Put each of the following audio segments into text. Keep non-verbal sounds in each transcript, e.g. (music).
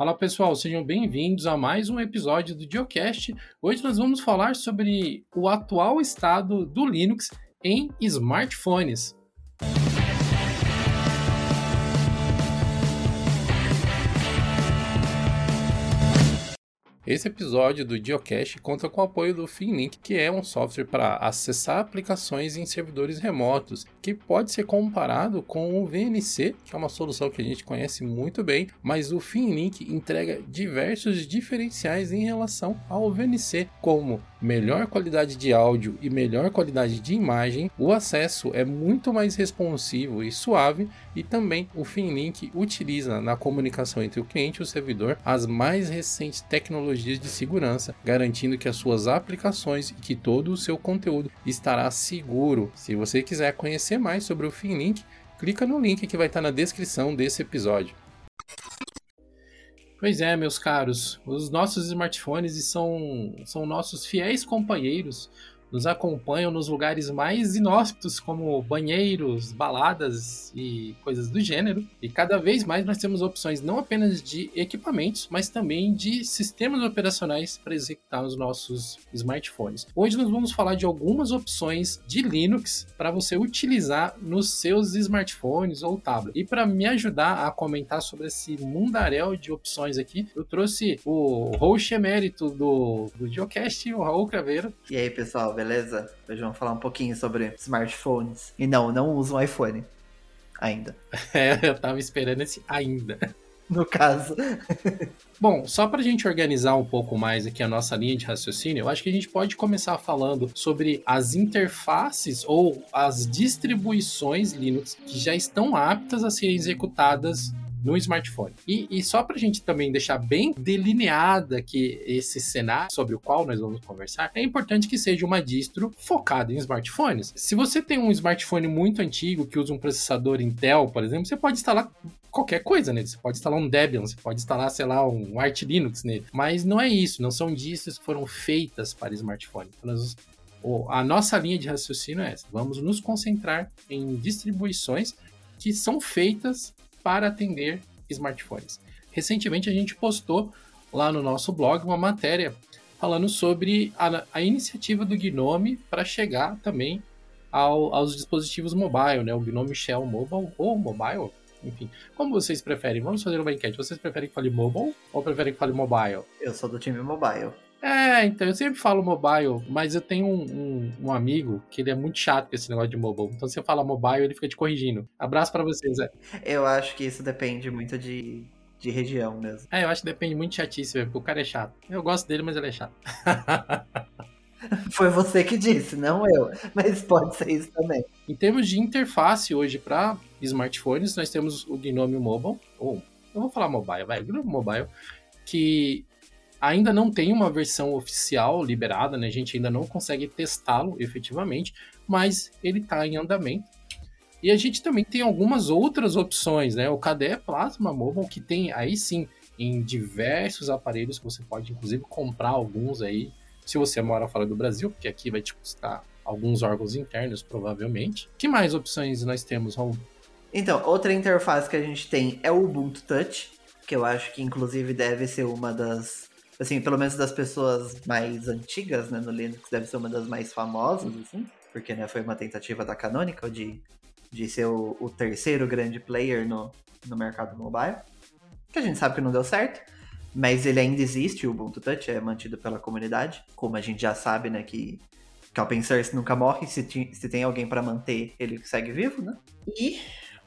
Fala pessoal, sejam bem-vindos a mais um episódio do Geocast. Hoje nós vamos falar sobre o atual estado do Linux em smartphones. Esse episódio do Geocache conta com o apoio do Finlink, que é um software para acessar aplicações em servidores remotos, que pode ser comparado com o VNC, que é uma solução que a gente conhece muito bem, mas o Finlink entrega diversos diferenciais em relação ao VNC, como melhor qualidade de áudio e melhor qualidade de imagem, o acesso é muito mais responsivo e suave e também o Finlink utiliza na comunicação entre o cliente e o servidor as mais recentes tecnologias de segurança, garantindo que as suas aplicações e que todo o seu conteúdo estará seguro. Se você quiser conhecer mais sobre o Finlink, clica no link que vai estar na descrição desse episódio. Pois é, meus caros, os nossos smartphones são, são nossos fiéis companheiros nos acompanham nos lugares mais inóspitos, como banheiros, baladas e coisas do gênero. E cada vez mais nós temos opções não apenas de equipamentos, mas também de sistemas operacionais para executar os nossos smartphones. Hoje nós vamos falar de algumas opções de Linux para você utilizar nos seus smartphones ou tablet. E para me ajudar a comentar sobre esse mundaréu de opções aqui, eu trouxe o host emérito do, do Geocast, o Raul Craveiro. E aí, pessoal, beleza? Hoje vamos falar um pouquinho sobre smartphones. E não, não uso um iPhone. Ainda. (laughs) É, eu tava esperando esse ainda. No caso. (laughs) Bom, só para a gente organizar um pouco mais aqui a nossa linha de raciocínio, eu acho que a gente pode começar falando sobre as interfaces ou as distribuições Linux que já estão aptas a serem executadas no smartphone. E, e só para a gente também deixar bem delineada que esse cenário sobre o qual nós vamos conversar, é importante que seja uma distro focada em smartphones. Se você tem um smartphone muito antigo que usa um processador Intel, por exemplo, você pode instalar qualquer coisa nele. Você pode instalar um Debian, você pode instalar, sei lá, um Arch Linux nele. Mas não é isso, não são distros que foram feitas para smartphone. Nós a nossa linha de raciocínio é essa. Vamos nos concentrar em distribuições que são feitas para atender smartphones. Recentemente a gente postou lá no nosso blog uma matéria falando sobre a, a iniciativa do Gnome para chegar também ao, aos dispositivos mobile, né? O Gnome Shell Mobile ou Mobile, enfim. Como vocês preferem? Vamos fazer uma enquete. Vocês preferem que fale mobile ou preferem que fale mobile? Eu sou do time mobile. É, então, eu sempre falo mobile, mas eu tenho um, um, um, amigo que ele é muito chato com esse negócio de mobile. Então, se eu falar mobile, ele fica te corrigindo. Abraço para vocês, Zé. Eu acho que isso depende muito de, de região mesmo. É, eu acho que depende muito de chatice, velho, porque o cara é chato. Eu gosto dele, mas ele é chato. (laughs) Foi você que disse, não eu. Mas pode ser isso também. Em termos de interface hoje para smartphones, nós temos o Gnome Mobile, ou eu vou falar mobile, vai, Gnome Mobile, que Ainda não tem uma versão oficial liberada, né? A gente ainda não consegue testá-lo efetivamente, mas ele está em andamento. E a gente também tem algumas outras opções, né? O KDE Plasma Mobile, que tem aí sim em diversos aparelhos, que você pode inclusive comprar alguns aí, se você mora fora do Brasil, porque aqui vai te custar alguns órgãos internos, provavelmente. Que mais opções nós temos, Raul? Então, outra interface que a gente tem é o Ubuntu Touch, que eu acho que inclusive deve ser uma das assim, pelo menos das pessoas mais antigas, né, no Linux, deve ser uma das mais famosas, assim, porque, né, foi uma tentativa da Canonical de, de ser o, o terceiro grande player no, no mercado mobile, que a gente sabe que não deu certo, mas ele ainda existe, o Ubuntu Touch é mantido pela comunidade, como a gente já sabe, né, que, que open source nunca morre, se, se tem alguém para manter, ele segue vivo, né? E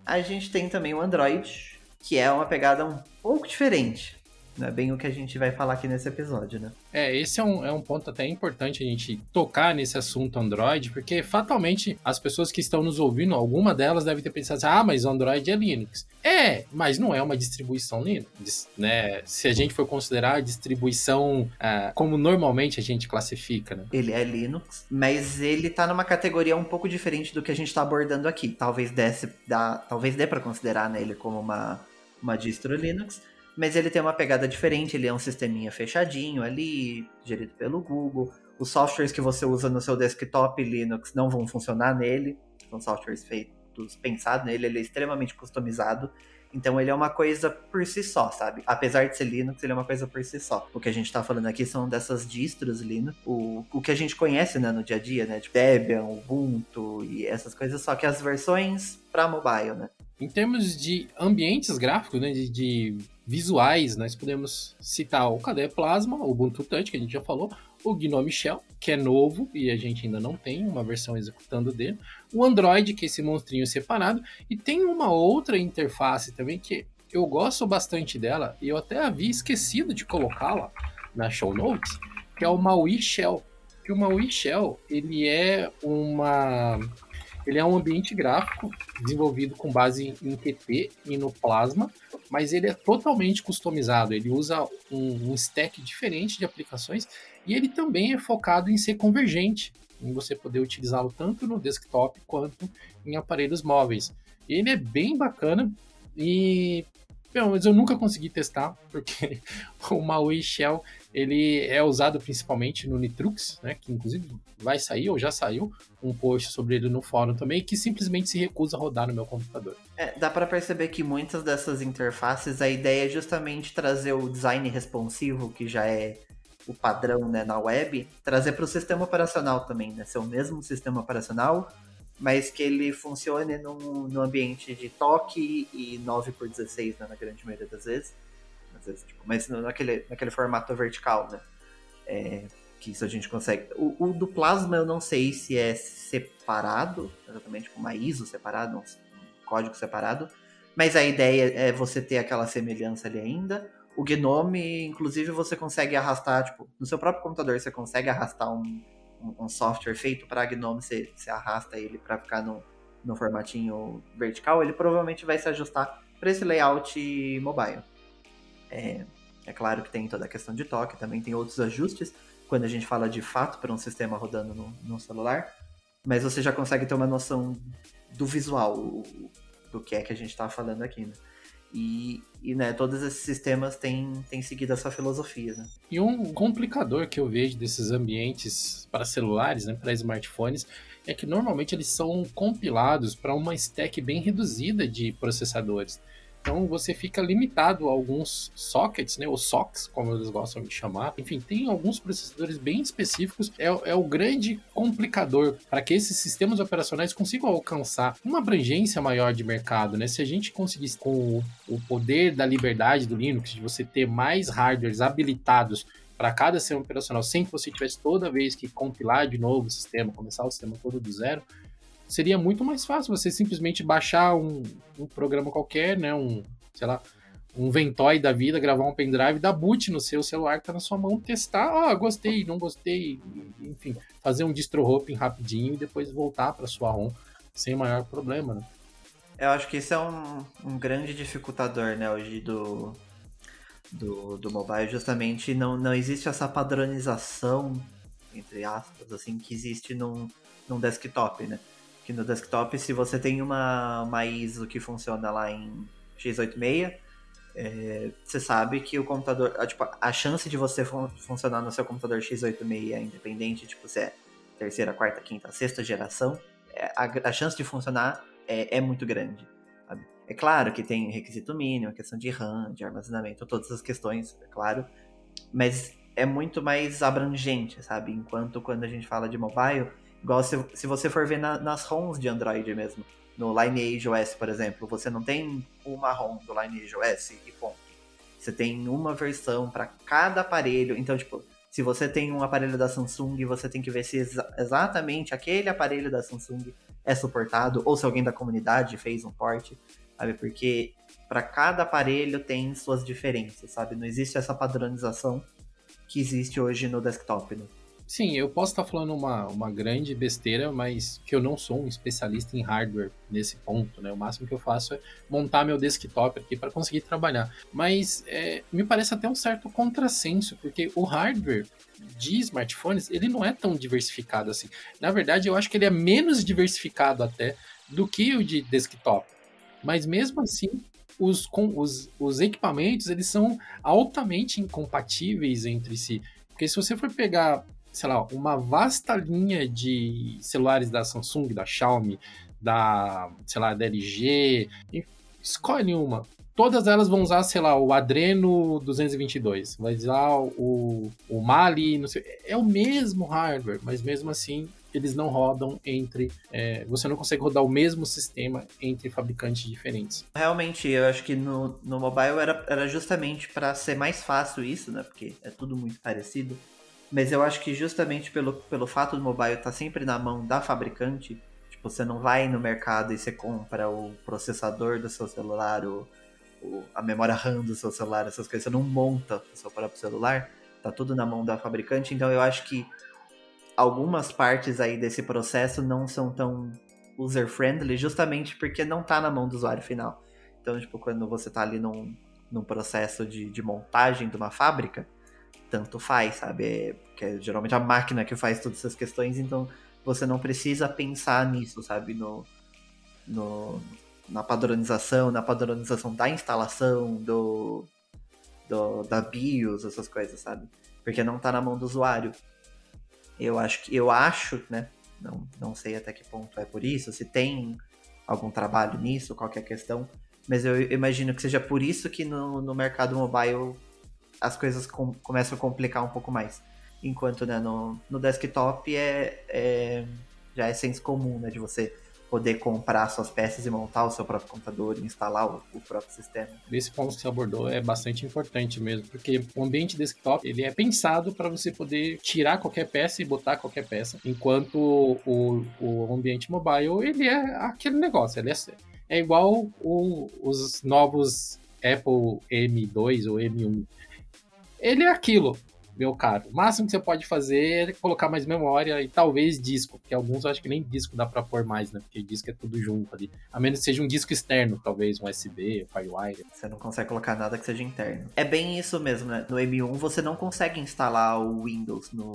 a gente tem também o Android, que é uma pegada um pouco diferente. Não é bem o que a gente vai falar aqui nesse episódio, né? É, esse é um, é um ponto até importante a gente tocar nesse assunto Android, porque fatalmente as pessoas que estão nos ouvindo, alguma delas deve ter pensado assim, ah, mas Android é Linux. É, mas não é uma distribuição Linux, né? Se a gente for considerar a distribuição é, como normalmente a gente classifica, né? Ele é Linux, mas ele tá numa categoria um pouco diferente do que a gente tá abordando aqui. Talvez desse, dá, talvez dê para considerar né, ele como uma, uma distro Linux, mas ele tem uma pegada diferente, ele é um sisteminha fechadinho ali, gerido pelo Google. Os softwares que você usa no seu desktop Linux não vão funcionar nele, são softwares feitos, pensados nele, ele é extremamente customizado. Então ele é uma coisa por si só, sabe? Apesar de ser Linux, ele é uma coisa por si só. O que a gente tá falando aqui são dessas distros Linux, o, o que a gente conhece né, no dia a dia, né? De Debian, Ubuntu e essas coisas, só que as versões para mobile, né? Em termos de ambientes gráficos, né, de, de visuais, nós podemos citar o KDE Plasma, o Ubuntu Touch, que a gente já falou, o Gnome Shell, que é novo e a gente ainda não tem uma versão executando dele, o Android, que é esse monstrinho separado, e tem uma outra interface também que eu gosto bastante dela e eu até havia esquecido de colocá-la na show notes, que é o Maui Shell. Que o Maui Shell, ele é uma ele é um ambiente gráfico desenvolvido com base em Qt e no Plasma, mas ele é totalmente customizado. Ele usa um, um stack diferente de aplicações e ele também é focado em ser convergente, em você poder utilizá-lo tanto no desktop quanto em aparelhos móveis. Ele é bem bacana e Bom, mas eu nunca consegui testar, porque (laughs) o Maui Shell ele é usado principalmente no Nitrux, né, que inclusive vai sair ou já saiu um post sobre ele no fórum também, que simplesmente se recusa a rodar no meu computador. É, dá para perceber que muitas dessas interfaces a ideia é justamente trazer o design responsivo, que já é o padrão né, na web, trazer para o sistema operacional também, né, ser o mesmo sistema operacional mas que ele funcione no, ambiente de toque e 9 por 16 né, na grande maioria das vezes. Tipo, mas naquele, naquele formato vertical, né? É, que isso a gente consegue. O, o, do plasma eu não sei se é separado, exatamente, tipo uma ISO separado, um, código separado, mas a ideia é você ter aquela semelhança ali ainda. O Gnome, inclusive, você consegue arrastar, tipo, no seu próprio computador você consegue arrastar um, um, software feito para Gnome, você, você arrasta ele para ficar no, no formatinho vertical, ele provavelmente vai se ajustar para esse layout mobile. É, é claro que tem toda a questão de toque, também tem outros ajustes quando a gente fala de fato para um sistema rodando no, no celular, mas você já consegue ter uma noção do visual, do que é que a gente está falando aqui. Né? E, e né, todos esses sistemas têm, têm seguido essa filosofia. Né? E um complicador que eu vejo desses ambientes para celulares, né, para smartphones, é que normalmente eles são compilados para uma stack bem reduzida de processadores. Então você fica limitado a alguns sockets, né, ou SOCs, como eles gostam de chamar. Enfim, tem alguns processadores bem específicos. É, é o grande complicador para que esses sistemas operacionais consigam alcançar uma abrangência maior de mercado. Né? Se a gente conseguisse, com o poder da liberdade do Linux, de você ter mais hardwares habilitados para cada sistema operacional, sem que você tivesse toda vez que compilar de novo o sistema, começar o sistema todo do zero, seria muito mais fácil você simplesmente baixar um, um programa qualquer, né? Um, sei lá, um Ventoy da vida, gravar um pendrive, dar boot no seu celular que tá na sua mão, testar, ah, gostei, não gostei, enfim, fazer um distro hopping rapidinho e depois voltar para sua ROM sem maior problema, né? Eu acho que isso é um, um grande dificultador, né, hoje do, do, do mobile, justamente não, não existe essa padronização, entre aspas, assim, que existe num, num desktop, né? Que no desktop, se você tem uma, uma ISO que funciona lá em x86, é, você sabe que o computador, a, tipo, a chance de você fun funcionar no seu computador x86 é independente, tipo, se é terceira, quarta, quinta, sexta geração, é, a, a, chance de funcionar é, é muito grande. Sabe? É claro que tem requisito mínimo, questão de RAM, de armazenamento, todas as questões, é claro, mas é muito mais abrangente, sabe? Enquanto quando a gente fala de mobile, Igual se, se você for ver na, nas ROMs de Android mesmo. No Lineage OS, por exemplo, você não tem uma ROM do Lineage OS e ponto. Você tem uma versão para cada aparelho. Então, tipo, se você tem um aparelho da Samsung, você tem que ver se exa exatamente aquele aparelho da Samsung é suportado ou se alguém da comunidade fez um port, sabe? Porque para cada aparelho tem suas diferenças, sabe? Não existe essa padronização que existe hoje no desktop. Né? Sim, eu posso estar falando uma, uma grande besteira, mas que eu não sou um especialista em hardware nesse ponto, né? O máximo que eu faço é montar meu desktop aqui para conseguir trabalhar. Mas é, me parece até um certo contrassenso, porque o hardware de smartphones, ele não é tão diversificado assim. Na verdade, eu acho que ele é menos diversificado até do que o de desktop. Mas mesmo assim, os, os, os equipamentos, eles são altamente incompatíveis entre si. Porque se você for pegar sei lá, uma vasta linha de celulares da Samsung, da Xiaomi, da, sei lá, da LG. Escolhe uma. todas elas vão usar, sei lá, o Adreno 222, vai usar o, o Mali, não sei. É o mesmo hardware, mas mesmo assim eles não rodam entre. É, você não consegue rodar o mesmo sistema entre fabricantes diferentes. Realmente, eu acho que no, no mobile era, era justamente para ser mais fácil isso, né? Porque é tudo muito parecido. Mas eu acho que justamente pelo, pelo fato do mobile estar tá sempre na mão da fabricante, tipo, você não vai no mercado e você compra o processador do seu celular, o, o, a memória RAM do seu celular, essas coisas, você não monta o seu próprio celular, tá tudo na mão da fabricante, então eu acho que algumas partes aí desse processo não são tão user-friendly, justamente porque não tá na mão do usuário final. Então, tipo, quando você tá ali num, num processo de, de montagem de uma fábrica, tanto faz, sabe? É, que é geralmente a máquina que faz todas essas questões, então você não precisa pensar nisso, sabe? No, no, na padronização, na padronização da instalação, do, do da BIOS, essas coisas, sabe? Porque não tá na mão do usuário. Eu acho que eu acho, né? Não, não sei até que ponto é por isso, se tem algum trabalho nisso, qualquer questão. Mas eu imagino que seja por isso que no, no mercado mobile as coisas com, começam a complicar um pouco mais. Enquanto né, no, no desktop é, é, já é senso comum, né? De você poder comprar suas peças e montar o seu próprio computador e instalar o, o, próprio sistema. Esse ponto que você abordou é bastante importante mesmo, porque o ambiente desktop ele é pensado para você poder tirar qualquer peça e botar qualquer peça, enquanto o, o ambiente mobile ele é aquele negócio, ele é, é igual o, os novos Apple M2 ou M1. Ele é aquilo meu caro. O máximo que você pode fazer é colocar mais memória e talvez disco, porque alguns eu acho que nem disco dá para pôr mais, né? Porque disco é tudo junto ali. A menos que seja um disco externo, talvez um USB, Firewire. Você não consegue colocar nada que seja interno. É bem isso mesmo, né? No M1 você não consegue instalar o Windows no,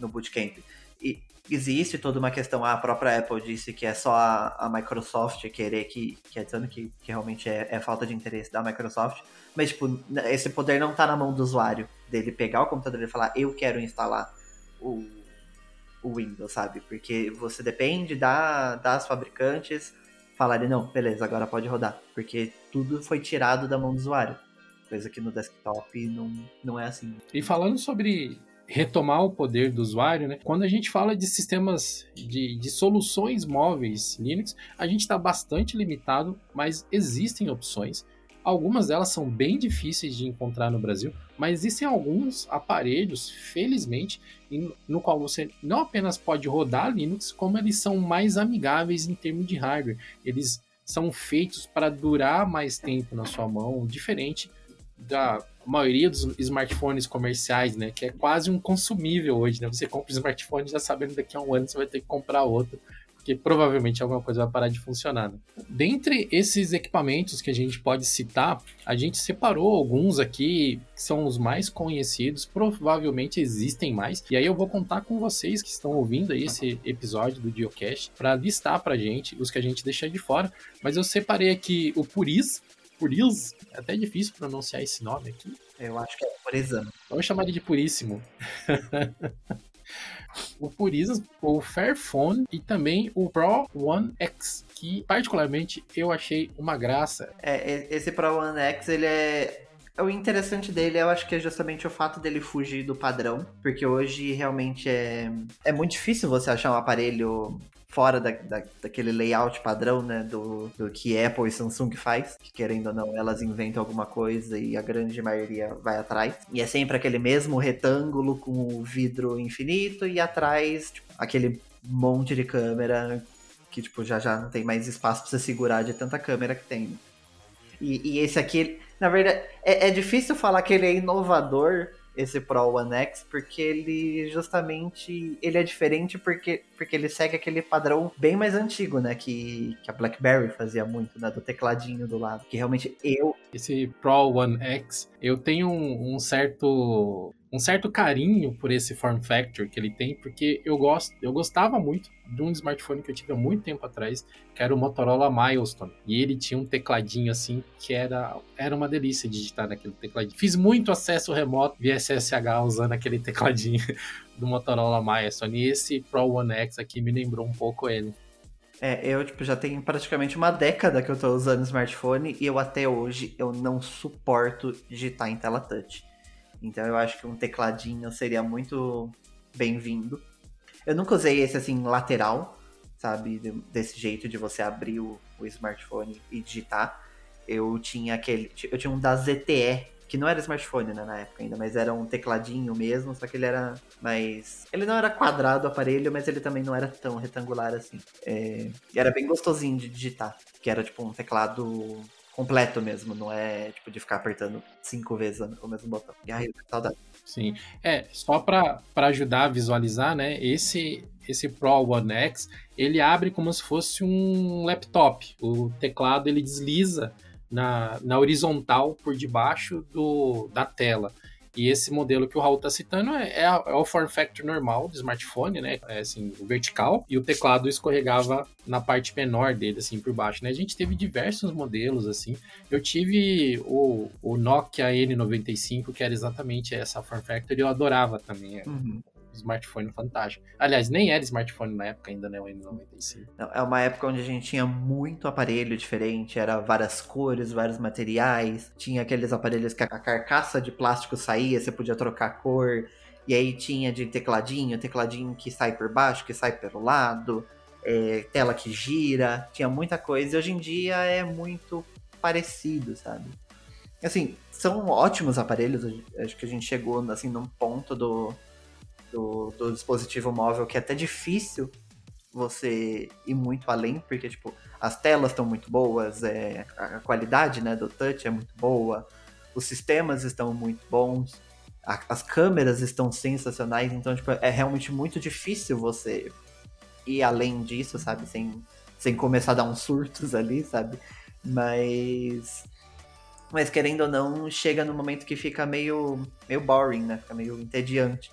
no Bootcamp. E existe toda uma questão, a própria Apple disse que é só a, a Microsoft querer que, que é dizendo que, que realmente é, é falta de interesse da Microsoft, mas tipo, esse poder não tá na mão do usuário dele pegar o computador e falar, eu quero instalar o, o Windows, sabe? Porque você depende da, das fabricantes falarem, não, beleza, agora pode rodar. Porque tudo foi tirado da mão do usuário. Coisa que no desktop não, não é assim. E falando sobre retomar o poder do usuário, né? Quando a gente fala de sistemas de, de soluções móveis Linux, a gente está bastante limitado, mas existem opções. Algumas delas são bem difíceis de encontrar no Brasil, mas existem alguns aparelhos, felizmente, no qual você não apenas pode rodar Linux, como eles são mais amigáveis em termos de hardware. Eles são feitos para durar mais tempo na sua mão, diferente da maioria dos smartphones comerciais, né? Que é quase um consumível hoje, né? Você compra um smartphone já sabendo daqui a um ano você vai ter que comprar outro porque provavelmente alguma coisa vai parar de funcionar. Né? Dentre esses equipamentos que a gente pode citar, a gente separou alguns aqui que são os mais conhecidos, provavelmente existem mais, e aí eu vou contar com vocês que estão ouvindo aí esse episódio do Geocache para listar pra gente os que a gente deixa de fora, mas eu separei aqui o Puris, Puris, é até difícil pronunciar esse nome aqui. Eu acho que é Purizano. Vamos chamar ele de Puríssimo. (laughs) o Puriza, o Fairphone e também o Pro One X, que particularmente eu achei uma graça. É, esse Pro One X, ele é o interessante dele, eu acho que é justamente o fato dele fugir do padrão, porque hoje realmente é, é muito difícil você achar um aparelho fora da, da, daquele layout padrão, né, do, do que Apple e Samsung faz, que querendo ou não, elas inventam alguma coisa e a grande maioria vai atrás. E é sempre aquele mesmo retângulo com o vidro infinito e atrás, tipo, aquele monte de câmera que, tipo, já já não tem mais espaço pra você segurar de tanta câmera que tem. E, e esse aqui, na verdade, é, é difícil falar que ele é inovador, esse Pro One X, porque ele justamente ele é diferente porque, porque ele segue aquele padrão bem mais antigo, né, que, que a BlackBerry fazia muito, né, do tecladinho do lado, que realmente eu... Esse Pro One X, eu tenho um, um certo um certo carinho por esse form factor que ele tem, porque eu gosto, eu gostava muito de um smartphone que eu tive há muito tempo atrás, que era o Motorola Milestone. E ele tinha um tecladinho assim que era, era uma delícia digitar naquele tecladinho. Fiz muito acesso remoto via SSH usando aquele tecladinho (laughs) do Motorola Milestone. E esse Pro One X aqui me lembrou um pouco ele. É, eu tipo, já tenho praticamente uma década que eu tô usando smartphone e eu até hoje eu não suporto digitar em tela touch. Então eu acho que um tecladinho seria muito bem-vindo. Eu nunca usei esse assim lateral, sabe? Desse jeito de você abrir o, o smartphone e digitar. Eu tinha aquele. Eu tinha um da ZTE, que não era smartphone né, na época ainda, mas era um tecladinho mesmo, só que ele era mais. Ele não era quadrado o aparelho, mas ele também não era tão retangular assim. É... E era bem gostosinho de digitar, que era tipo um teclado completo mesmo, não é tipo de ficar apertando cinco vezes o mesmo botão. E aí, saudade. Sim. É, só para ajudar a visualizar, né? Esse esse Pro One X, ele abre como se fosse um laptop. O teclado ele desliza na, na horizontal por debaixo do, da tela. E esse modelo que o Raul está citando é, é, é, o form factor normal do smartphone, né? É assim, o vertical, e o teclado escorregava na parte menor dele, assim, por baixo, né? A gente teve diversos modelos, assim. Eu tive o, o Nokia N95, que era exatamente essa form factor, e eu adorava também. É. Uhum smartphone fantástico. Aliás, nem era smartphone na época ainda, né? O N95. Não, é uma época onde a gente tinha muito aparelho diferente, era várias cores, vários materiais. Tinha aqueles aparelhos que a carcaça de plástico saía, você podia trocar cor. E aí tinha de tecladinho, tecladinho que sai por baixo, que sai pelo lado, é, tela que gira, tinha muita coisa. E hoje em dia é muito parecido, sabe? Assim, são ótimos aparelhos. Acho que a gente chegou assim num ponto do, do, do dispositivo móvel que é até difícil você ir muito além, porque, tipo, as telas estão muito boas, é, a qualidade, né, do touch é muito boa, os sistemas estão muito bons, a, as câmeras estão sensacionais, então, tipo, é realmente muito difícil você ir além disso, sabe, sem, sem começar a dar uns surtos ali, sabe, mas... Mas, querendo ou não, chega no momento que fica meio, meio boring, né, fica meio entediante.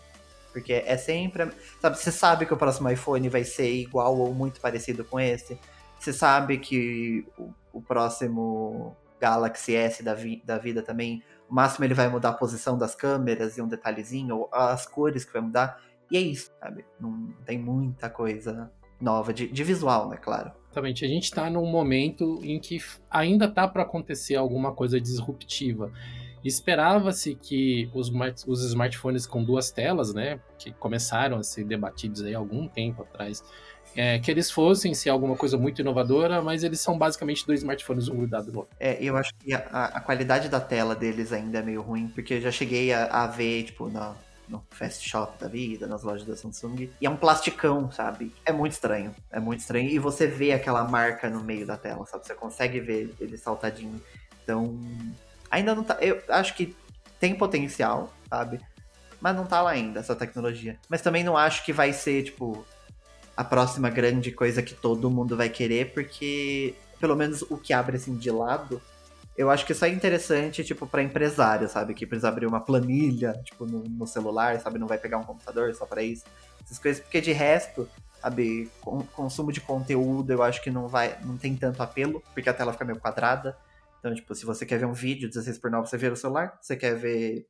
Porque é sempre. Sabe, você sabe que o próximo iPhone vai ser igual ou muito parecido com esse. Você sabe que o, o próximo Galaxy S da, vi, da vida também, o máximo ele vai mudar a posição das câmeras e um detalhezinho, ou as cores que vai mudar. E é isso, sabe? Não tem muita coisa nova, de, de visual, né, claro. Exatamente. A gente está num momento em que ainda tá para acontecer alguma coisa disruptiva. Esperava-se que os, os smartphones com duas telas, né, que começaram a ser debatidos aí algum tempo atrás, é, que eles fossem ser alguma coisa muito inovadora, mas eles são basicamente dois smartphones um grudado no outro. É, eu acho que a, a, qualidade da tela deles ainda é meio ruim, porque eu já cheguei a, a ver, tipo, na, no fast shop da vida, nas lojas da Samsung, e é um plasticão, sabe? É muito estranho, é muito estranho, e você vê aquela marca no meio da tela, sabe? Você consegue ver ele saltadinho. Então, Ainda não tá. Eu acho que tem potencial, sabe? Mas não tá lá ainda essa tecnologia. Mas também não acho que vai ser, tipo, a próxima grande coisa que todo mundo vai querer, porque pelo menos o que abre assim de lado, eu acho que isso é interessante, tipo, para empresário, sabe? Que precisa abrir uma planilha, tipo, no, no, celular, sabe? Não vai pegar um computador só para isso. Essas coisas, porque de resto, sabe, consumo de conteúdo, eu acho que não vai, não tem tanto apelo, porque a tela fica meio quadrada. Então, tipo, se você quer ver um vídeo 16 por 9, você vê no celular. Se você quer ver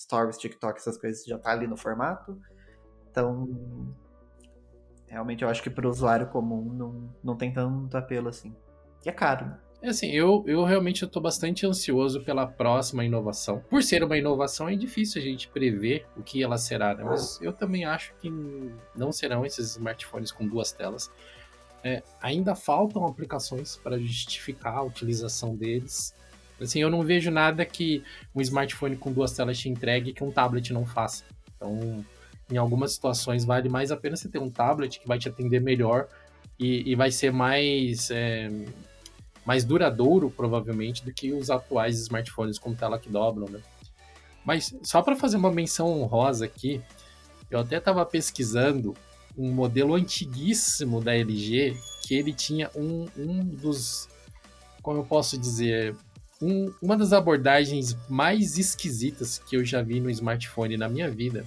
stories, TikTok, essas coisas, já tá ali no formato. Então, realmente eu acho que para o usuário comum não, não tem tanto apelo assim. E é caro, né? É assim, eu, eu realmente estou bastante ansioso pela próxima inovação. Por ser uma inovação, é difícil a gente prever o que ela será, né? Mas eu também acho que não serão esses smartphones com duas telas. É, ainda faltam aplicações para justificar a utilização deles. Assim, eu não vejo nada que um smartphone com duas telas te entregue que um tablet não faça. Então, em algumas situações, vale mais a pena você ter um tablet que vai te atender melhor e, e vai ser mais, é, mais duradouro, provavelmente, do que os atuais smartphones com tela que dobram, né? Mas só para fazer uma menção honrosa aqui, eu até estava pesquisando um modelo antiguíssimo da LG que ele tinha um, um dos. Como eu posso dizer? Um, uma das abordagens mais esquisitas que eu já vi no smartphone na minha vida,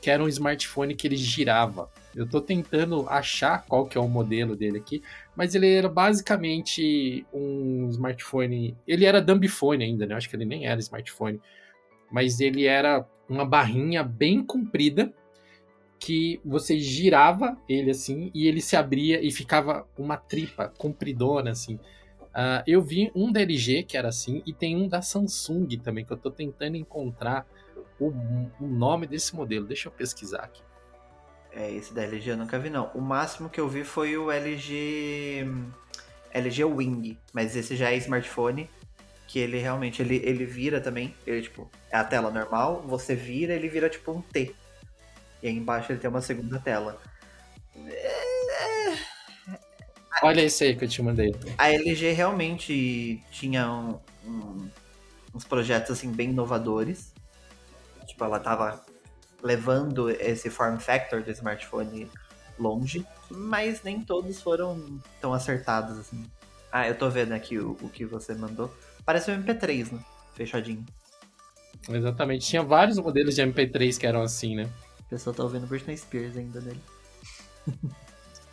que era um smartphone que ele girava. Eu estou tentando achar qual que é o modelo dele aqui, mas ele era basicamente um smartphone. Ele era dumbphone ainda, né? Acho que ele nem era smartphone. Mas ele era uma barrinha bem comprida que você girava ele assim e ele se abria e ficava uma tripa compridona assim. Uh, eu vi um da LG que era assim e tem um da Samsung também que eu estou tentando encontrar o, o, nome desse modelo. Deixa eu pesquisar aqui. É, esse da LG eu nunca vi não. O máximo que eu vi foi o LG LG Wing, mas esse já é smartphone que ele realmente ele, ele vira também, ele tipo, é a tela normal, você vira, ele vira tipo um T. E aí embaixo ele tem uma segunda tela. Olha esse aí que eu te mandei. A LG realmente tinha um, um, uns projetos assim bem inovadores. Tipo, ela tava levando esse form factor do smartphone longe, mas nem todos foram tão acertados assim. Ah, eu tô vendo aqui o, o que você mandou. Parece um MP3, né? Fechadinho. Exatamente. Tinha vários modelos de MP3 que eram assim, né? A pessoa tá ouvindo Britney Spears ainda nele.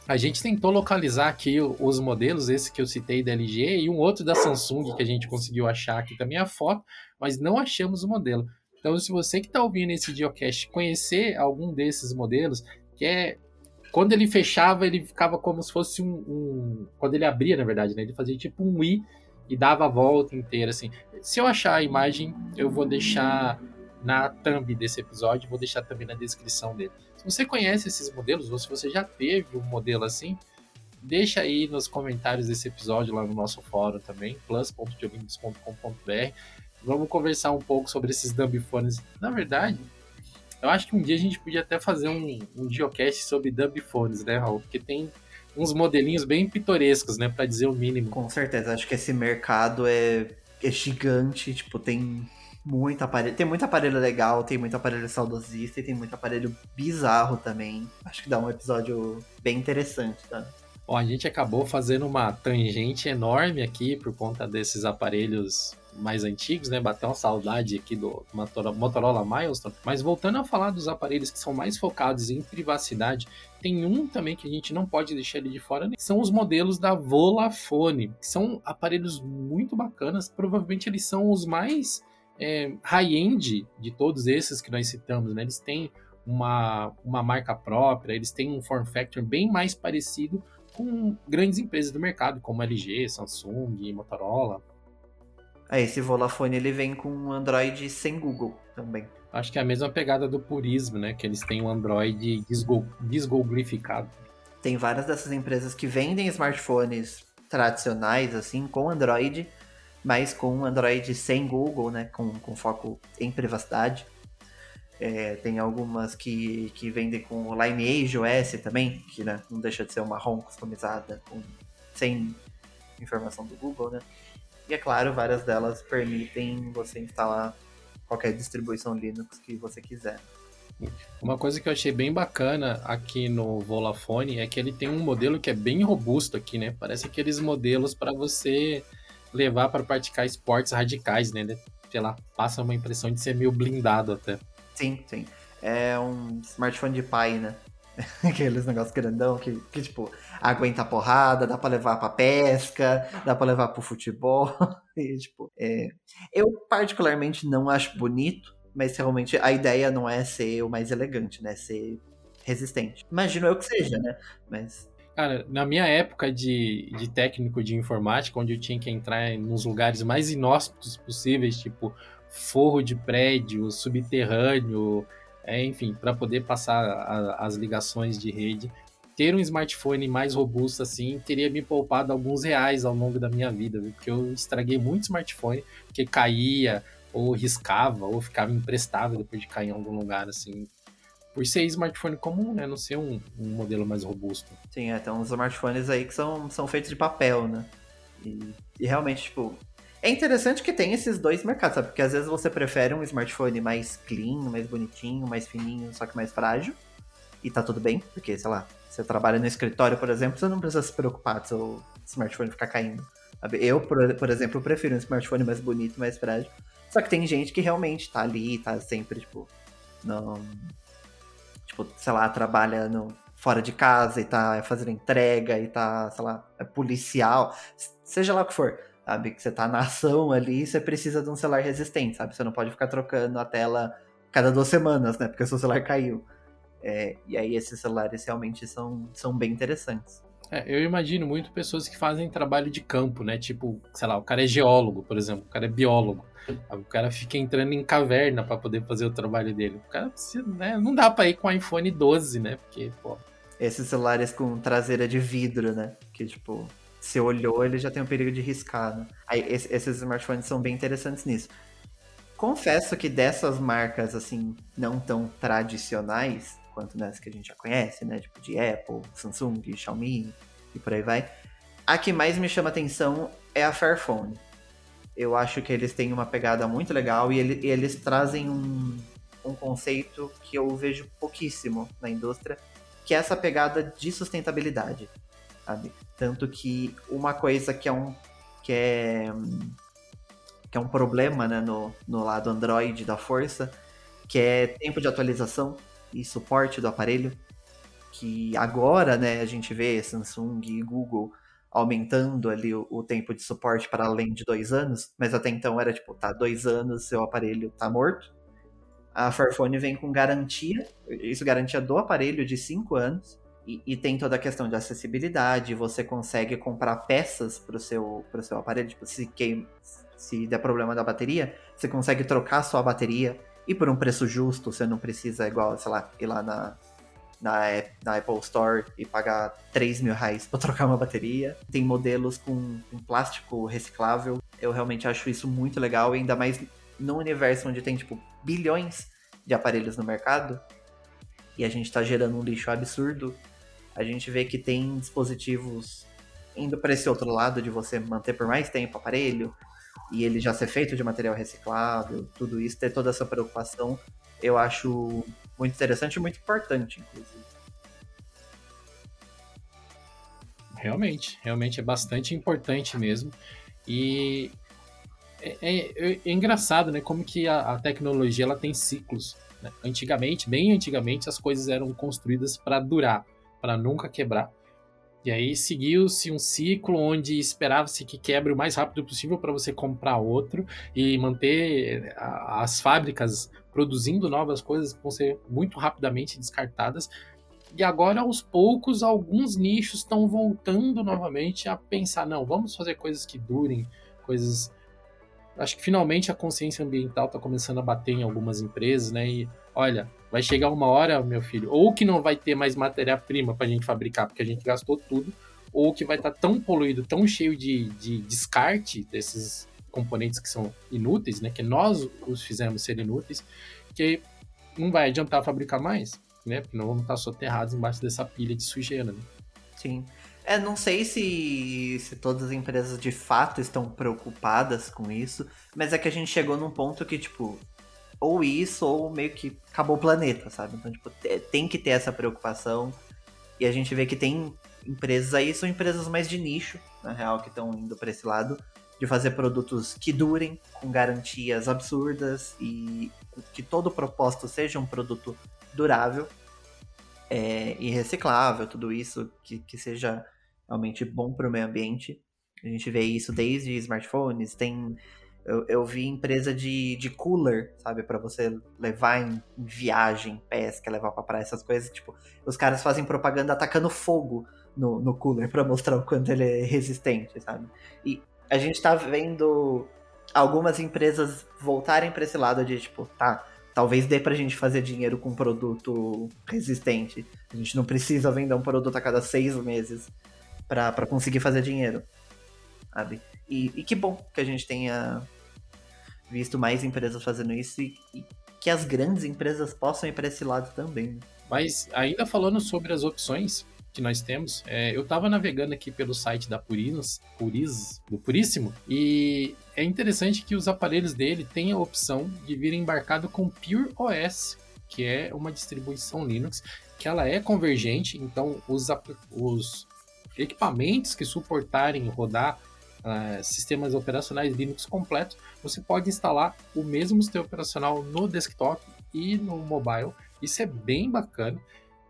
A gente tentou localizar aqui os modelos, esse que eu citei da LG e um outro da Samsung que a gente conseguiu achar aqui também a foto, mas não achamos o modelo. Então, se você que está ouvindo esse Geocast conhecer algum desses modelos, que é quando ele fechava, ele ficava como se fosse um, um, quando ele abria, na verdade, né? Ele fazia tipo um i e dava a volta inteira assim. Se eu achar a imagem, eu vou deixar na thumb desse episódio, vou deixar também na descrição dele. Se você conhece esses modelos, ou se você já teve um modelo assim, deixa aí nos comentários desse episódio lá no nosso fórum também, plus.jogos.com.br. Vamos conversar um pouco sobre esses dumbphones. Na verdade, eu acho que um dia a gente podia até fazer um, um geocast sobre dumbphones, né, Raul? Porque tem uns modelinhos bem pitorescos, né, para dizer o mínimo. Com certeza, acho que esse mercado é, é gigante, tipo, tem muito aparelho. Tem muito aparelho legal, tem muito aparelho saudosista e tem muito aparelho bizarro também. Acho que dá um episódio bem interessante, tá? Bom, a gente acabou fazendo uma tangente enorme aqui por conta desses aparelhos mais antigos, né? Bateu uma saudade aqui do Motorola Milestone. Mas voltando a falar dos aparelhos que são mais focados em privacidade, tem um também que a gente não pode deixar ele de fora, né? são os modelos da Volafone, que são aparelhos muito bacanas. Provavelmente eles são os mais é, high-end de todos esses que nós citamos, né? Eles têm uma, uma marca própria, eles têm um form factor bem mais parecido com grandes empresas do mercado, como LG, Samsung, Motorola. É, esse Volafone ele vem com um Android sem Google também. Acho que é a mesma pegada do purismo, né? Que eles têm um Android desgooglificado. Tem várias dessas empresas que vendem smartphones tradicionais, assim, com Android, mas com Android sem Google, né, com, com foco em privacidade. É, tem algumas que, que vendem com o Lineage OS também, que né, não deixa de ser uma ROM customizada com, sem informação do Google, né? E é claro, várias delas permitem você instalar qualquer distribuição Linux que você quiser. Uma coisa que eu achei bem bacana aqui no Volafone é que ele tem um modelo que é bem robusto aqui, né? Parece aqueles modelos para você levar para praticar esportes radicais, né? Sei lá, passa uma impressão de ser meio blindado até. Sim, sim. É um smartphone de pai, né? (laughs) Aqueles negócios grandão que, que, tipo, aguenta a porrada, dá pra levar pra pesca, dá pra levar pro futebol. (laughs) e, tipo, é... Eu particularmente não acho bonito, mas realmente a ideia não é ser o mais elegante, né? Ser resistente. Imagino eu que seja, né? Mas Cara, na minha época de, de técnico de informática, onde eu tinha que entrar nos lugares mais inóspitos possíveis, tipo forro de prédio, subterrâneo, é, enfim, para poder passar a, as ligações de rede, ter um smartphone mais robusto assim teria me poupado alguns reais ao longo da minha vida, viu? porque eu estraguei muito smartphone, porque caía, ou riscava, ou ficava imprestável depois de cair em algum lugar assim por ser smartphone comum, né? Não ser um, um modelo mais robusto. Sim, é, tem uns smartphones aí que são, são feitos de papel, né? E, e, realmente, tipo. É interessante que tem esses dois mercados, sabe? Porque às vezes você prefere um smartphone mais clean, mais bonitinho, mais fininho, só que mais frágil. E tá tudo bem, porque, sei lá, você trabalha no escritório, por exemplo, você não precisa se preocupar se o smartphone ficar caindo. Sabe? Eu, por, por exemplo, prefiro um smartphone mais bonito, mais frágil. Só que tem gente que realmente tá ali, tá sempre, tipo, não, tipo, sei lá, trabalha no, fora de casa e tá fazendo entrega e tá, sei lá, é policial, seja lá o que for, sabe? Que você tá na ação ali você precisa de um celular resistente, sabe? Você não pode ficar trocando a tela cada duas semanas, né? Porque seu celular caiu. É, e aí esses celulares realmente são, são bem interessantes. É, eu imagino muito pessoas que fazem trabalho de campo, né? Tipo, sei lá, o cara é geólogo, por exemplo, o cara é biólogo. O cara fica entrando em caverna para poder fazer o trabalho dele. O cara precisa, né? Não dá para ir com o iPhone 12, né? Porque, pô. Esses celulares com traseira de vidro, né? Que, tipo, se olhou, ele já tem o perigo de riscar, né? Aí, esses smartphones são bem interessantes nisso. Confesso que dessas marcas, assim, não tão tradicionais, quanto nessa que a gente já conhece, né? Tipo de Apple, Samsung, Xiaomi e por aí vai. A que mais me chama atenção é a Fairphone. Eu acho que eles têm uma pegada muito legal e, ele, e eles trazem um, um conceito que eu vejo pouquíssimo na indústria, que é essa pegada de sustentabilidade, sabe? Tanto que uma coisa que é um que é que é um problema, né, no, no lado Android da Força, que é tempo de atualização e suporte do aparelho, que agora, né, a gente vê Samsung e Google aumentando ali o, o, tempo de suporte para além de dois anos, mas até então era tipo, tá, dois anos, seu aparelho tá morto. A Fairphone vem com garantia, isso garantia do aparelho de cinco anos, e, e tem toda a questão de acessibilidade, você consegue comprar peças para o seu, seu aparelho, tipo, se, queima, se der problema da bateria, você consegue trocar sua bateria, e por um preço justo, você não precisa, igual, sei lá, ir lá na, na, na Apple Store e pagar 3 mil reais pra trocar uma bateria. Tem modelos com, com plástico reciclável. Eu realmente acho isso muito legal, ainda mais num universo onde tem, tipo, bilhões de aparelhos no mercado e a gente tá gerando um lixo absurdo. A gente vê que tem dispositivos indo para esse outro lado de você manter por mais tempo o aparelho, e ele já ser feito de material reciclável, tudo isso, ter toda essa preocupação, eu acho muito interessante e muito importante, inclusive. Realmente, realmente é bastante importante mesmo. E é, é, é engraçado, né? Como que a, a tecnologia ela tem ciclos. Né? Antigamente, bem antigamente, as coisas eram construídas para durar, para nunca quebrar. E aí seguiu-se um ciclo onde esperava-se que quebre o mais rápido possível para você comprar outro e manter as fábricas produzindo novas coisas que vão ser muito rapidamente descartadas. E agora, aos poucos, alguns nichos estão voltando novamente a pensar: não, vamos fazer coisas que durem, coisas. Acho que finalmente a consciência ambiental está começando a bater em algumas empresas, né? E olha, vai chegar uma hora, meu filho, ou que não vai ter mais matéria-prima para a gente fabricar, porque a gente gastou tudo, ou que vai estar tá tão poluído, tão cheio de, de descarte desses componentes que são inúteis, né? Que nós os fizemos ser inúteis, que não vai adiantar fabricar mais, né? Porque não vamos estar soterrados embaixo dessa pilha de sujeira, né? Sim. É, não sei se, se todas as empresas de fato estão preocupadas com isso, mas é que a gente chegou num ponto que, tipo, ou isso, ou meio que acabou o planeta, sabe? Então, tipo, tem que ter essa preocupação. E a gente vê que tem empresas aí, são empresas mais de nicho, na real, que estão indo para esse lado, de fazer produtos que durem, com garantias absurdas e que todo propósito seja um produto durável é, e reciclável, tudo isso, que, que seja realmente bom para o meio ambiente. A gente vê isso desde smartphones, tem eu, eu vi empresa de, de cooler, sabe? para você levar em, viagem, pesca, levar pra praia, essas coisas. Tipo, os caras fazem propaganda atacando fogo no, no cooler para mostrar o quanto ele é resistente, sabe? E a gente tá vendo algumas empresas voltarem para esse lado de, tipo, tá, talvez dê pra gente fazer dinheiro com um produto resistente. A gente não precisa vender um produto a cada seis meses para conseguir fazer dinheiro, sabe? E, e, que bom que a gente tenha visto mais empresas fazendo isso e, e que as grandes empresas possam ir para esse lado também. Mas ainda falando sobre as opções que nós temos, é, eu estava navegando aqui pelo site da Purinos, Puris, do Puríssimo, e é interessante que os aparelhos dele têm a opção de vir embarcado com Pure OS, que é uma distribuição Linux, que ela é convergente, então os, os equipamentos que suportarem rodar uh, sistemas operacionais Linux completos, você pode instalar o mesmo sistema operacional no desktop e no mobile. Isso é bem bacana.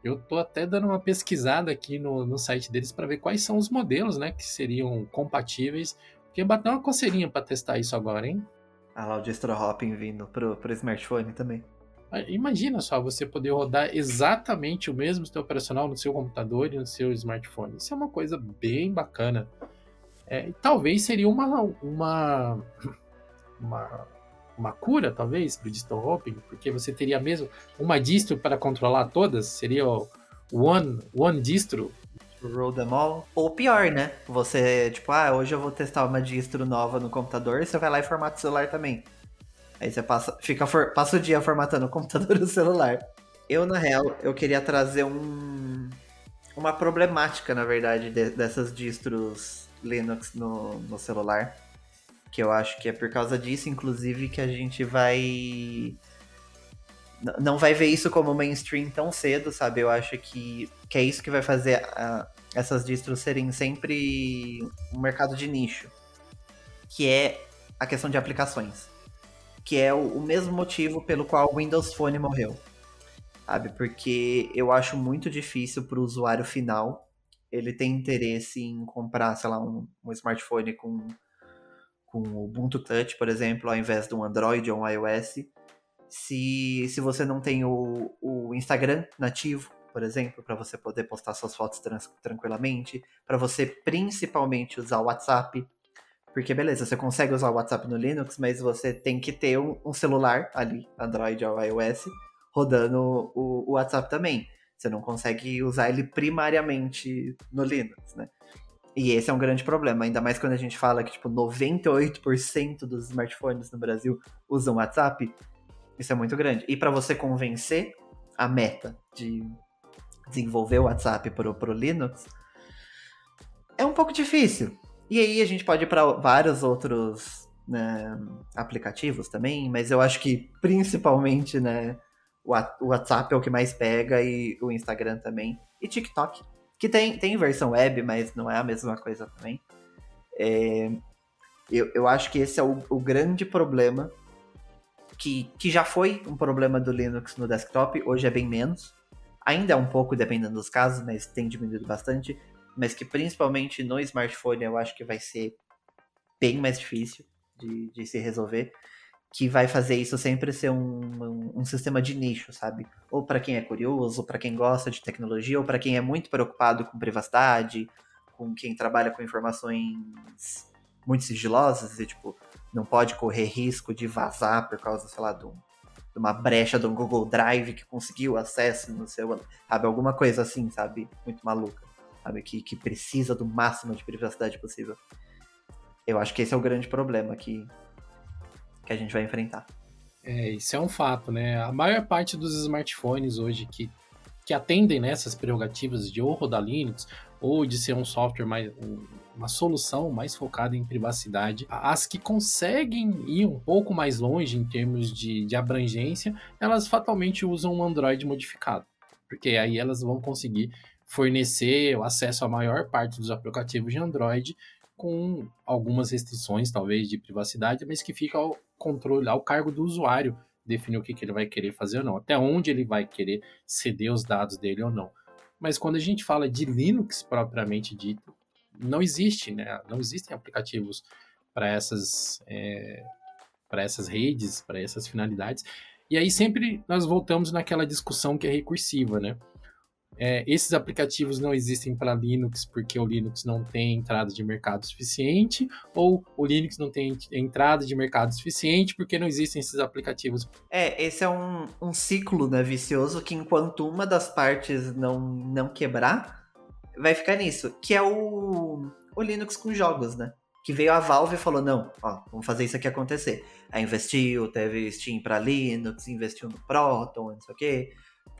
Eu estou até dando uma pesquisada aqui no, no site deles para ver quais são os modelos né, que seriam compatíveis. Porque bateu uma coceirinha para testar isso agora, hein? Ah lá, o distro hopping vindo pro, pro smartphone também. Imagina só você poder rodar exatamente o mesmo sistema operacional no seu computador e no seu smartphone. Isso é uma coisa bem bacana. É, talvez seria uma, uma, uma, uma cura, talvez, para o distro hopping, porque você teria mesmo uma distro para controlar todas, seria o one, one distro. Roll them all. Ou pior, né? Você, tipo, ah, hoje eu vou testar uma distro nova no computador, e você vai lá e formata o celular também. Aí você passa, fica for, passa o dia formatando o computador (laughs) e o celular. Eu, na real, eu queria trazer um, uma problemática, na verdade, de, dessas distros Linux no, no celular. Que eu acho que é por causa disso, inclusive, que a gente vai. Não vai ver isso como mainstream tão cedo, sabe? Eu acho que, que é isso que vai fazer a, essas distros serem sempre um mercado de nicho. Que é a questão de aplicações que é o, o mesmo motivo pelo qual o Windows Phone morreu. Sabe? Porque eu acho muito difícil para o usuário final ele ter interesse em comprar, sei lá, um, um smartphone com, com Ubuntu Touch, por exemplo, ao invés de um Android ou um iOS, se, se você não tem o, o Instagram nativo, por exemplo, para você poder postar suas fotos trans, tranquilamente, para você principalmente usar o WhatsApp, porque, beleza, você consegue usar o WhatsApp no Linux, mas você tem que ter um, um celular ali, Android ou iOS, rodando o, o, WhatsApp também. Você não consegue usar ele primariamente no Linux, né? E esse é um grande problema, ainda mais quando a gente fala que, tipo, 98% dos smartphones no Brasil usam WhatsApp. Isso é muito grande. E para você convencer a meta de desenvolver o WhatsApp pro, pro Linux, é um pouco difícil. E aí a gente pode ir para vários outros né, aplicativos também, mas eu acho que principalmente, né, o WhatsApp é o que mais pega e o Instagram também. E TikTok, que tem, tem versão web, mas não é a mesma coisa também. É, eu, eu acho que esse é o, o grande problema, que, que já foi um problema do Linux no desktop, hoje é bem menos. Ainda é um pouco, dependendo dos casos, mas tem diminuído bastante mas que principalmente no smartphone eu acho que vai ser bem mais difícil de, de se resolver, que vai fazer isso sempre ser um, um, um sistema de nicho, sabe? Ou para quem é curioso, ou para quem gosta de tecnologia, ou para quem é muito preocupado com privacidade, com quem trabalha com informações muito sigilosas e tipo não pode correr risco de vazar por causa, sei lá, de, um, de uma brecha do Google Drive que conseguiu acesso no seu, sabe, alguma coisa assim, sabe? Muito maluca sabe? Que, que precisa do máximo de privacidade possível. Eu acho que esse é o grande problema que, que a gente vai enfrentar. É, isso é um fato, né? A maior parte dos smartphones hoje que, que atendem nessas prerrogativas de ou rodar Linux ou de ser um software mais uma solução mais focada em privacidade, as que conseguem ir um pouco mais longe em termos de, de abrangência, elas fatalmente usam um Android modificado, porque aí elas vão conseguir fornecer o acesso à maior parte dos aplicativos de Android com algumas restrições, talvez, de privacidade, mas que fica ao controle, ao cargo do usuário definir o que, que ele vai querer fazer ou não, até onde ele vai querer ceder os dados dele ou não. Mas quando a gente fala de Linux propriamente dito, não existe, né? Não existem aplicativos para essas, é, para essas redes, para essas finalidades. E aí sempre nós voltamos naquela discussão que é recursiva, né? É, esses aplicativos não existem para Linux porque o Linux não tem entrada de mercado suficiente, ou o Linux não tem entrada de mercado suficiente porque não existem esses aplicativos. É, esse é um, um ciclo né, vicioso que enquanto uma das partes não, não quebrar, vai ficar nisso, que é o, o Linux com jogos, né? Que veio a Valve e falou: não, ó, vamos fazer isso aqui acontecer. Aí investiu, teve Steam para Linux, investiu no Proton, não sei o quê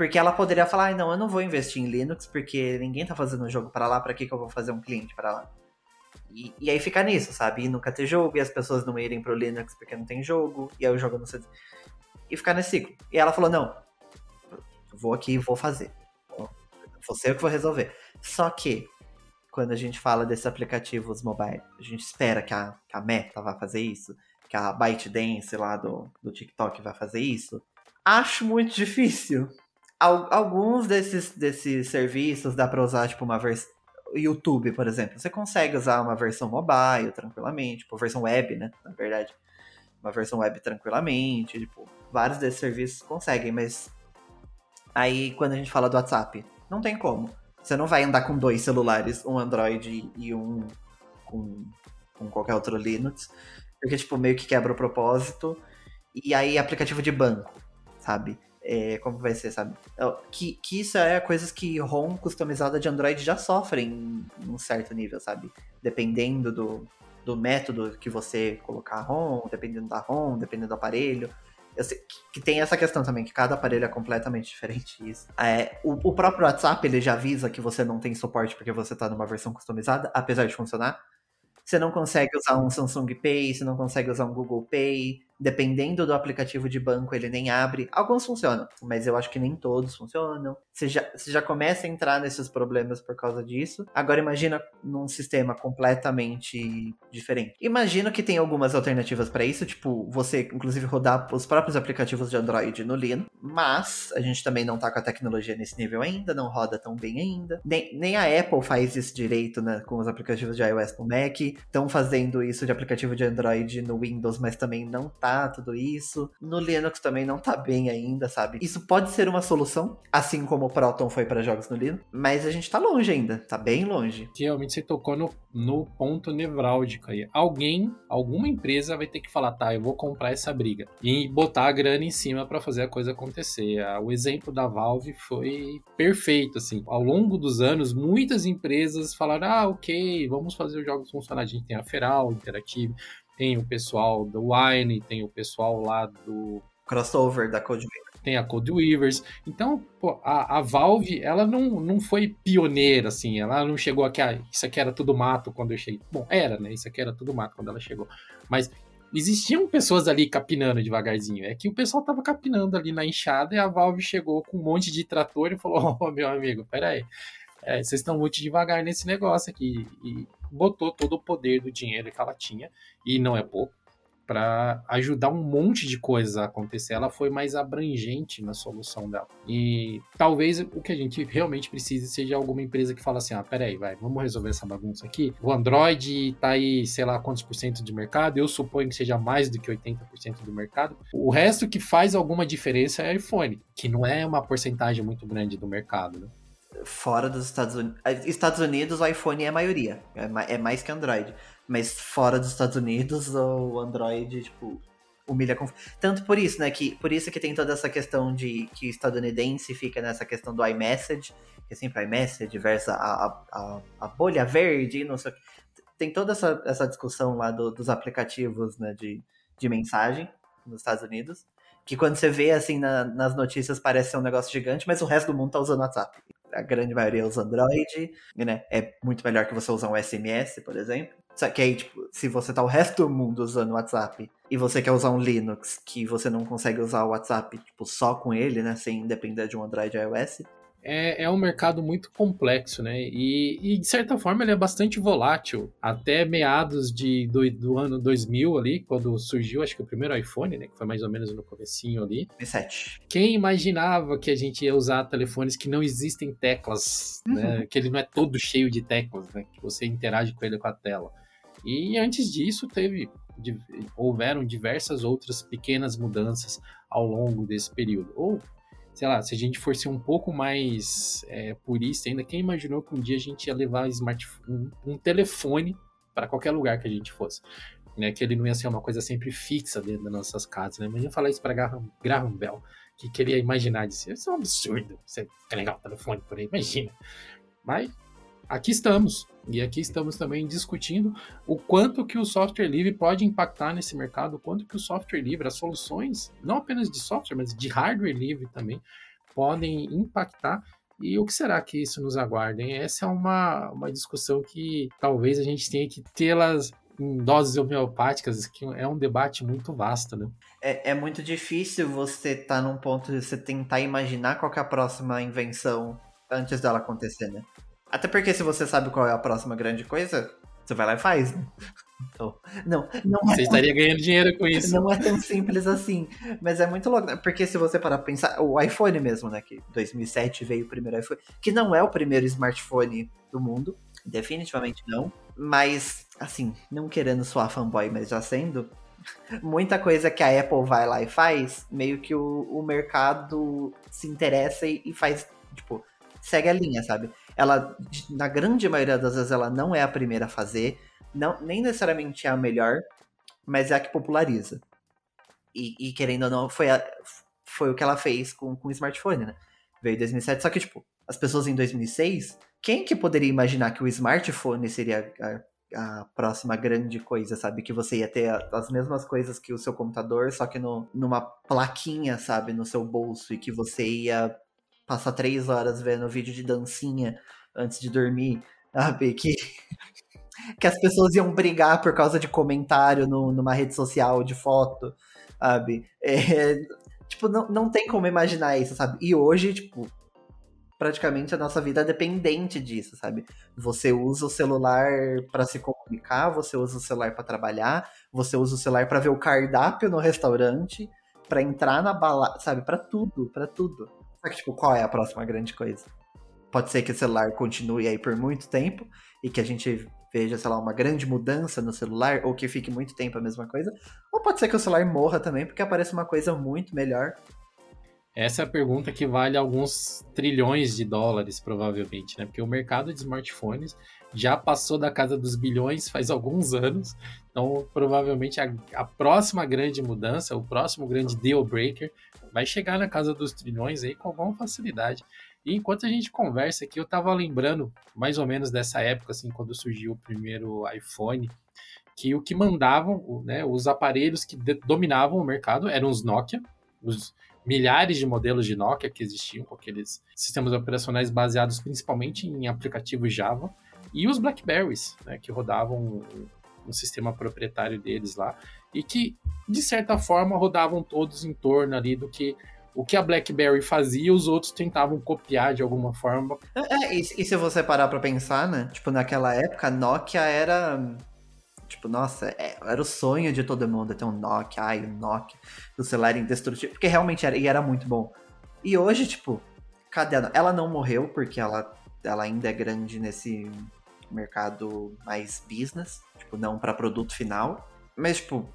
porque ela poderia falar, ah, não, eu não vou investir em Linux porque ninguém tá fazendo um jogo para lá, para que, que eu vou fazer um cliente para lá? E, e, aí fica nisso, sabe? E nunca ter jogo, e as pessoas não irem pro Linux porque não tem jogo, e aí o jogo não sei. E ficar nesse ciclo. E ela falou, não, vou aqui e vou fazer. Você que vou resolver. Só que, quando a gente fala desses aplicativos mobile, a gente espera que a, que a Meta vá fazer isso, que a ByteDance lá do, do TikTok vai fazer isso. Acho muito difícil alguns desses, desses serviços dá para usar, tipo, uma versão. YouTube, por exemplo. Você consegue usar uma versão mobile tranquilamente, tipo, versão web, né? Na verdade. uma versão web tranquilamente, tipo, vários desses serviços conseguem, mas aí quando a gente fala do WhatsApp, não tem como. Você não vai andar com dois celulares, um Android e um com, com qualquer outro Linux, porque, tipo, meio que quebra o propósito. E aí, aplicativo de banco, sabe? É, como vai ser, sabe? Que, que isso é coisas que ROM customizada de Android já sofrem em um certo nível, sabe? Dependendo do, do método que você colocar a ROM, dependendo da ROM, dependendo do aparelho. Eu sei que tem essa questão também, que cada aparelho é completamente (laughs) diferente isso. É, o, o, próprio WhatsApp, ele já avisa que você não tem suporte porque você está numa versão customizada, apesar de funcionar. Você não consegue usar um Samsung Pay, você não consegue usar um Google Pay, dependendo do aplicativo de banco, ele nem abre. Alguns funcionam, mas eu acho que nem todos funcionam. Você já, você já começa a entrar nesses problemas por causa disso. Agora imagina num sistema completamente diferente. Imagino que tem algumas alternativas para isso, tipo, você inclusive rodar os próprios aplicativos de Android no Linux, mas a gente também não tá com a tecnologia nesse nível ainda, não roda tão bem ainda. Nem, nem a Apple faz isso direito, né, com os aplicativos de iOS no Mac. Estão fazendo isso de aplicativo de Android no Windows, mas também não tá tudo isso. No Linux também não tá bem ainda, sabe? Isso pode ser uma solução, assim como o Proton foi para jogos no Linux, mas a gente tá longe ainda, tá bem longe. Realmente você tocou no, no ponto nevrálgico aí. Alguém, alguma empresa vai ter que falar, tá, eu vou comprar essa briga e botar a grana em cima para fazer a coisa acontecer. O exemplo da Valve foi perfeito, assim. Ao longo dos anos, muitas empresas falaram, ah, ok, vamos fazer os jogos funcionar. A gente tem a Feral, Interactive, tem o pessoal do Wine, tem o pessoal lá do. Crossover da Code Weavers. Tem a Code Weavers. Então, pô, a, a, Valve, ela não, não foi pioneira, assim. Ela não chegou aqui, ah, isso aqui era tudo mato quando eu cheguei. Bom, era, né? Isso aqui era tudo mato quando ela chegou. Mas existiam pessoas ali capinando devagarzinho. É que o pessoal tava capinando ali na enxada e a Valve chegou com um monte de trator e falou: (laughs) Ô, oh, meu amigo, peraí. É, vocês estão muito devagar nesse negócio aqui. E botou todo o poder do dinheiro que ela tinha, e não é pouco, para ajudar um monte de coisas a acontecer. Ela foi mais abrangente na solução dela. E talvez o que a gente realmente precise seja alguma empresa que fala assim: ah, peraí, vai, vamos resolver essa bagunça aqui. O Android tá aí, sei lá quantos por cento de mercado, eu suponho que seja mais do que 80% do mercado. O resto que faz alguma diferença é iPhone, que não é uma porcentagem muito grande do mercado, né? Fora dos Estados Unidos. Estados Unidos, o iPhone é a maioria. É, é mais que Android. Mas fora dos Estados Unidos, o Android, tipo, humilha com. Tanto por isso, né? Que, por isso que tem toda essa questão de que o estadunidense fica nessa questão do iMessage, que é sempre iMessage versus a, a, a, bolha verde, não sei o que. Tem toda essa, essa discussão lá do, dos aplicativos né, de, de mensagem nos Estados Unidos. Que quando você vê assim na, nas notícias parece ser um negócio gigante, mas o resto do mundo tá usando WhatsApp a grande maioria usa Android, né? É muito melhor que você usar um SMS, por exemplo. Só que aí, tipo, se você tá o resto do mundo usando WhatsApp e você quer usar um Linux que você não consegue usar o WhatsApp, tipo, só com ele, né? Sem depender de um Android iOS, é, é um mercado muito complexo, né? E, e, de certa forma ele é bastante volátil. Até meados de, do, do, ano 2000 ali, quando surgiu, acho que o primeiro iPhone, né? Que foi mais ou menos no comecinho ali. 2007. Quem imaginava que a gente ia usar telefones que não existem teclas, né? uhum. né? Que ele não é todo cheio de teclas, né? Que você interage com ele com a tela. E antes disso teve houveram diversas outras pequenas mudanças ao longo desse período. Ou sei lá, se a gente for ser um pouco mais é, purista ainda, quem imaginou que um dia a gente ia levar um, um telefone para qualquer lugar que a gente fosse? Né, que ele não ia ser uma coisa sempre fixa dentro das nossas casas, né? Imagina falar isso para Graham, Graham Bell, que queria imaginar disso. Isso é um absurdo, você carregar o telefone por aí, imagina. Mas aqui estamos. E aqui estamos também discutindo o quanto que o software livre pode impactar nesse mercado, o quanto que o software livre, as soluções, não apenas de software, mas de hardware livre também, podem impactar e o que será que isso nos aguarda? Hein? Essa é uma, uma discussão que talvez a gente tenha que tê-las em doses homeopáticas, que é um debate muito vasto, né? É, é muito difícil você estar tá num ponto de você tentar imaginar qual é a próxima invenção antes dela acontecer, né? Até porque se você sabe qual é a próxima grande coisa, você vai lá e faz, né? Então, não, não é você estaria ganhando dinheiro com isso. Não é tão simples assim. Mas é muito louco, né? porque se você parar pra pensar, o iPhone mesmo, né? Que 2007 veio o primeiro iPhone, que não é o primeiro smartphone do mundo, definitivamente não. Mas, assim, não querendo soar fanboy, mas já sendo, muita coisa que a Apple vai lá e faz, meio que o, o mercado se interessa e, e faz, tipo, segue a linha, sabe? Ela, na grande maioria das vezes, ela não é a primeira a fazer, não, nem necessariamente é a melhor, mas é a que populariza. E, e querendo ou não, foi, a, foi o que ela fez com, com o smartphone, né? Veio em 2007, só que, tipo, as pessoas em 2006, quem que poderia imaginar que o smartphone seria a, a próxima grande coisa, sabe? Que você ia ter as mesmas coisas que o seu computador, só que no, numa plaquinha, sabe? No seu bolso, e que você ia passar três horas vendo vídeo de dancinha antes de dormir, sabe? Que, (laughs) que as pessoas iam brigar por causa de comentário no, numa rede social de foto, sabe? É, tipo, não, não tem como imaginar isso, sabe? E hoje, tipo, praticamente a nossa vida é dependente disso, sabe? Você usa o celular para se comunicar, você usa o celular para trabalhar, você usa o celular para ver o cardápio no restaurante, para entrar na balada, sabe? Para tudo, para tudo. Só que, tipo, qual é a próxima grande coisa? Pode ser que o celular continue aí por muito tempo e que a gente veja, sei lá, uma grande mudança no celular ou que fique muito tempo a mesma coisa. Ou pode ser que o celular morra também porque apareça uma coisa muito melhor. Essa é a pergunta que vale alguns trilhões de dólares, provavelmente, né? Porque o mercado de smartphones já passou da casa dos bilhões faz alguns anos. Então, provavelmente, a, a próxima grande mudança, o próximo grande deal breaker, vai chegar na casa dos trilhões aí com alguma facilidade. E enquanto a gente conversa aqui, eu tava lembrando mais ou menos dessa época, assim, quando surgiu o primeiro iPhone, que o que mandavam, né, os aparelhos que dominavam o mercado eram os Nokia, os milhares de modelos de Nokia que existiam, com aqueles sistemas operacionais baseados principalmente em aplicativos Java, e os Blackberries, né, que rodavam um sistema proprietário deles lá, e que, de certa forma, rodavam todos em torno ali do que o que a BlackBerry fazia, os outros tentavam copiar de alguma forma. É, é e, e se você parar para pensar, né? Tipo, naquela época, a Nokia era. Tipo, nossa, é, era o sonho de todo mundo ter um Nokia, ai, um Nokia, o celular indestrutível, porque realmente era, e era muito bom. E hoje, tipo, cadê a... Ela não morreu, porque ela, ela ainda é grande nesse mercado mais business, tipo, não para produto final. Mas, tipo,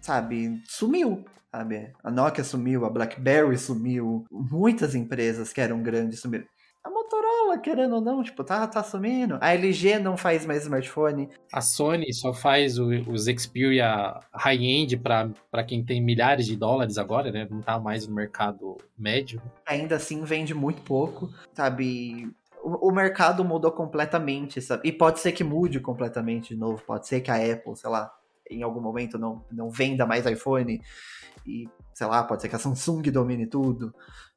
sabe, sumiu, sabe? A Nokia sumiu, a BlackBerry sumiu, muitas empresas que eram grandes sumiram. A Motorola, querendo ou não, tipo, tá, tá sumindo. A LG não faz mais smartphone. A Sony só faz o, os Xperia high-end para quem tem milhares de dólares agora, né? Não tá mais no mercado médio. Ainda assim, vende muito pouco, sabe? O, mercado mudou completamente, sabe? E pode ser que mude completamente de novo. Pode ser que a Apple, sei lá, em algum momento não, não venda mais iPhone e, sei lá, pode ser que a Samsung domine tudo,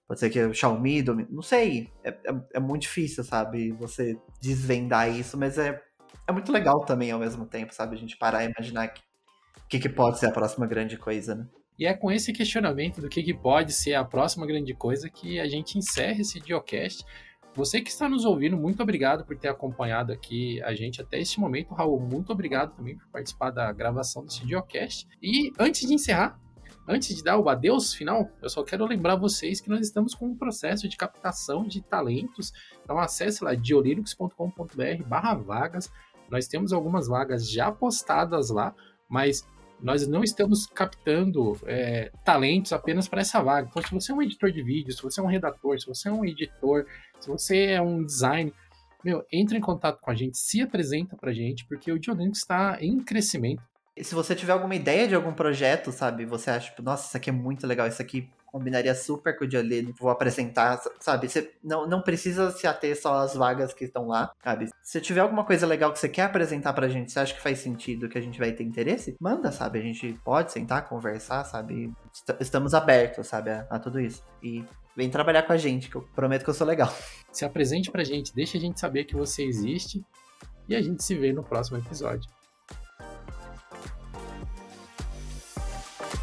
pode ser que a Xiaomi domine, não sei, é, é, é muito difícil, sabe, você desvendar isso, mas é, é muito legal também ao mesmo tempo, sabe, a gente parar e imaginar que, que, que pode ser a próxima grande coisa, né? E é com esse questionamento do que, que pode ser a próxima grande coisa que a gente encerra esse Geocast. Você que está nos ouvindo, muito obrigado por ter acompanhado aqui a gente até este momento. Raul, muito obrigado também por participar da gravação desse Geocast. E antes de encerrar, antes de dar o adeus final, eu só quero lembrar vocês que nós estamos com um processo de captação de talentos. Então acesse lá diolinux.com.br barra vagas. Nós temos algumas vagas já postadas lá, mas nós não estamos captando é, talentos apenas para essa vaga. Então, se você é um editor de vídeo, se você é um redator, se você é um editor, se você é um design, meu, entre em contato com a gente, se apresenta para a gente, porque o Diolinux está em crescimento. E se você tiver alguma ideia de algum projeto, sabe, você acha, tipo, nossa, isso aqui é muito legal, isso aqui combinaria super com o Diolene, vou apresentar, sabe? Você não, não precisa se ater só às vagas que estão lá, sabe? Se tiver alguma coisa legal que você quer apresentar pra gente, você acha que faz sentido, que a gente vai ter interesse, manda, sabe? A gente pode sentar, conversar, sabe? Estamos abertos, sabe, a, a tudo isso. E vem trabalhar com a gente, que eu prometo que eu sou legal. (laughs) Se apresente pra gente, deixa a gente saber que você existe e a gente se vê no próximo episódio.